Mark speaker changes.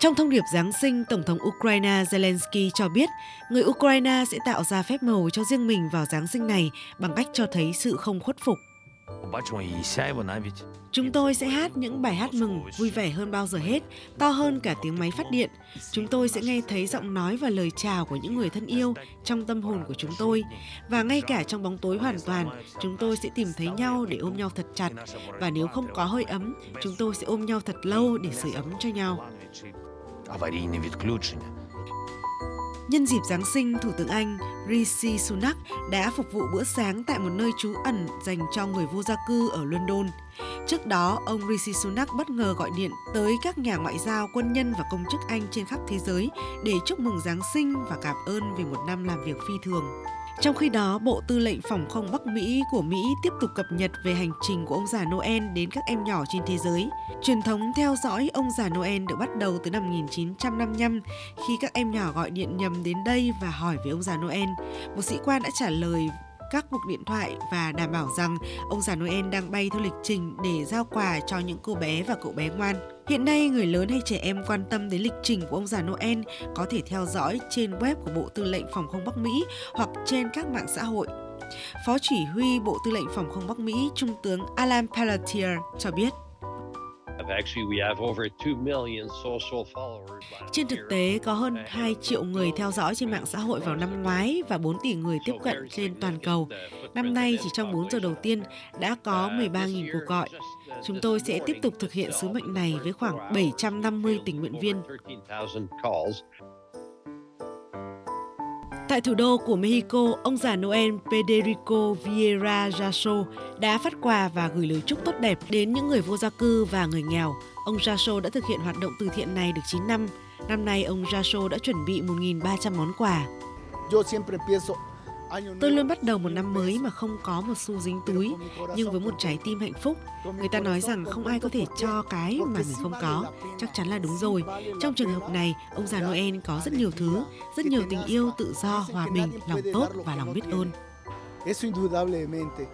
Speaker 1: Trong thông điệp Giáng sinh, Tổng thống Ukraine Zelensky cho biết người Ukraine sẽ tạo ra phép màu cho riêng mình vào Giáng sinh này bằng cách cho thấy sự không khuất phục. Chúng tôi sẽ hát những bài hát mừng vui vẻ hơn bao giờ hết, to hơn cả tiếng máy phát điện. Chúng tôi sẽ nghe thấy giọng nói và lời chào của những người thân yêu trong tâm hồn của chúng tôi. Và ngay cả trong bóng tối hoàn toàn, chúng tôi sẽ tìm thấy nhau để ôm nhau thật chặt. Và nếu không có hơi ấm, chúng tôi sẽ ôm nhau thật lâu để sưởi ấm cho nhau. Nhân dịp Giáng sinh, Thủ tướng Anh Rishi Sunak đã phục vụ bữa sáng tại một nơi trú ẩn dành cho người vô gia cư ở London. Trước đó, ông Rishi Sunak bất ngờ gọi điện tới các nhà ngoại giao, quân nhân và công chức Anh trên khắp thế giới để chúc mừng Giáng sinh và cảm ơn về một năm làm việc phi thường. Trong khi đó, Bộ Tư lệnh Phòng không Bắc Mỹ của Mỹ tiếp tục cập nhật về hành trình của ông già Noel đến các em nhỏ trên thế giới. Truyền thống theo dõi ông già Noel được bắt đầu từ năm 1955 khi các em nhỏ gọi điện nhầm đến đây và hỏi về ông già Noel. Một sĩ quan đã trả lời các cuộc điện thoại và đảm bảo rằng ông già Noel đang bay theo lịch trình để giao quà cho những cô bé và cậu bé ngoan. Hiện nay, người lớn hay trẻ em quan tâm đến lịch trình của ông già Noel có thể theo dõi trên web của Bộ Tư lệnh Phòng không Bắc Mỹ hoặc trên các mạng xã hội. Phó chỉ huy Bộ Tư lệnh Phòng không Bắc Mỹ, Trung tướng Alan Pelletier cho biết. Trên thực tế, có hơn 2 triệu người theo dõi trên mạng xã hội vào năm ngoái và 4 tỷ người tiếp cận trên toàn cầu. Năm nay, chỉ trong 4 giờ đầu tiên, đã có 13.000 cuộc gọi. Chúng tôi sẽ tiếp tục thực hiện sứ mệnh này với khoảng 750 tình nguyện viên. Tại thủ đô của Mexico, ông già Noel Federico Vieira Jasso đã phát quà và gửi lời chúc tốt đẹp đến những người vô gia cư và người nghèo. Ông Jasso đã thực hiện hoạt động từ thiện này được 9 năm. Năm nay, ông Jasso đã chuẩn bị 1.300 món quà. Tôi luôn bắt đầu một năm mới mà không có một xu dính túi, nhưng với một trái tim hạnh phúc. Người ta nói rằng không ai có thể cho cái mà mình không có. Chắc chắn là đúng rồi. Trong trường hợp này, ông già Noel có rất nhiều thứ, rất nhiều tình yêu, tự do, hòa bình, lòng tốt và lòng biết ơn. Eso indudablemente